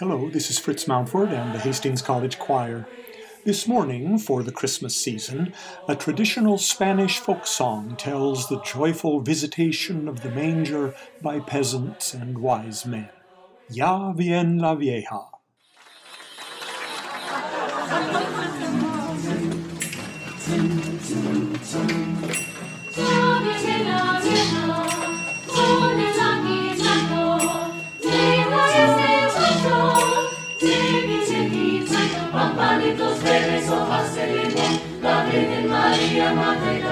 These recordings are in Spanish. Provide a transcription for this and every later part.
this is Fritz Mountford and the Hastings College Choir. This morning, for the Christmas season, a traditional Spanish folk song tells the joyful visitation of the manger by peasants and wise men. Ya bien la vieja.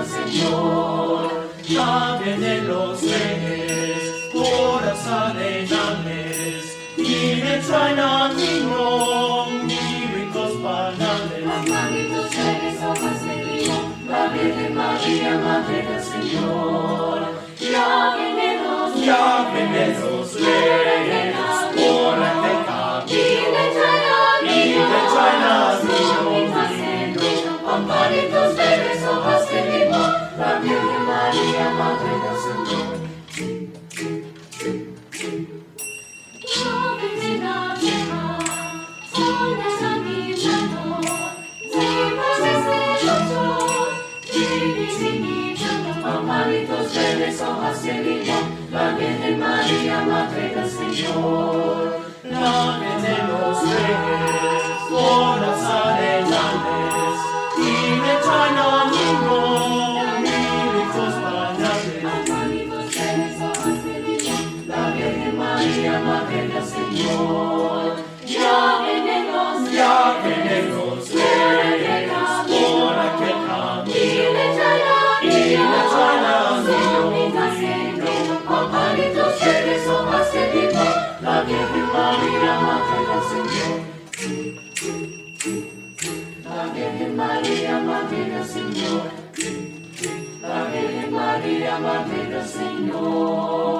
Señor. Ya vienen los reyes, horas arenales, y me traen a mi mi ricos panales. Pampalitos verdes, hojas de limón, la Virgen María, Madre del Señor. Ya vienen los Ya vienen los reyes, Verdes, hojas de limón, la Virgen María, Madre del Señor. Ya vienen los reyes, horas arenales, y me traen a mi mi ricos panales. Pampalitos verdes, hojas de limón, la Virgen María, Madre del Señor. La Virgen María, Madre del Señor. La Virgen María, Madre del Señor. La Virgen María, Madre del Señor.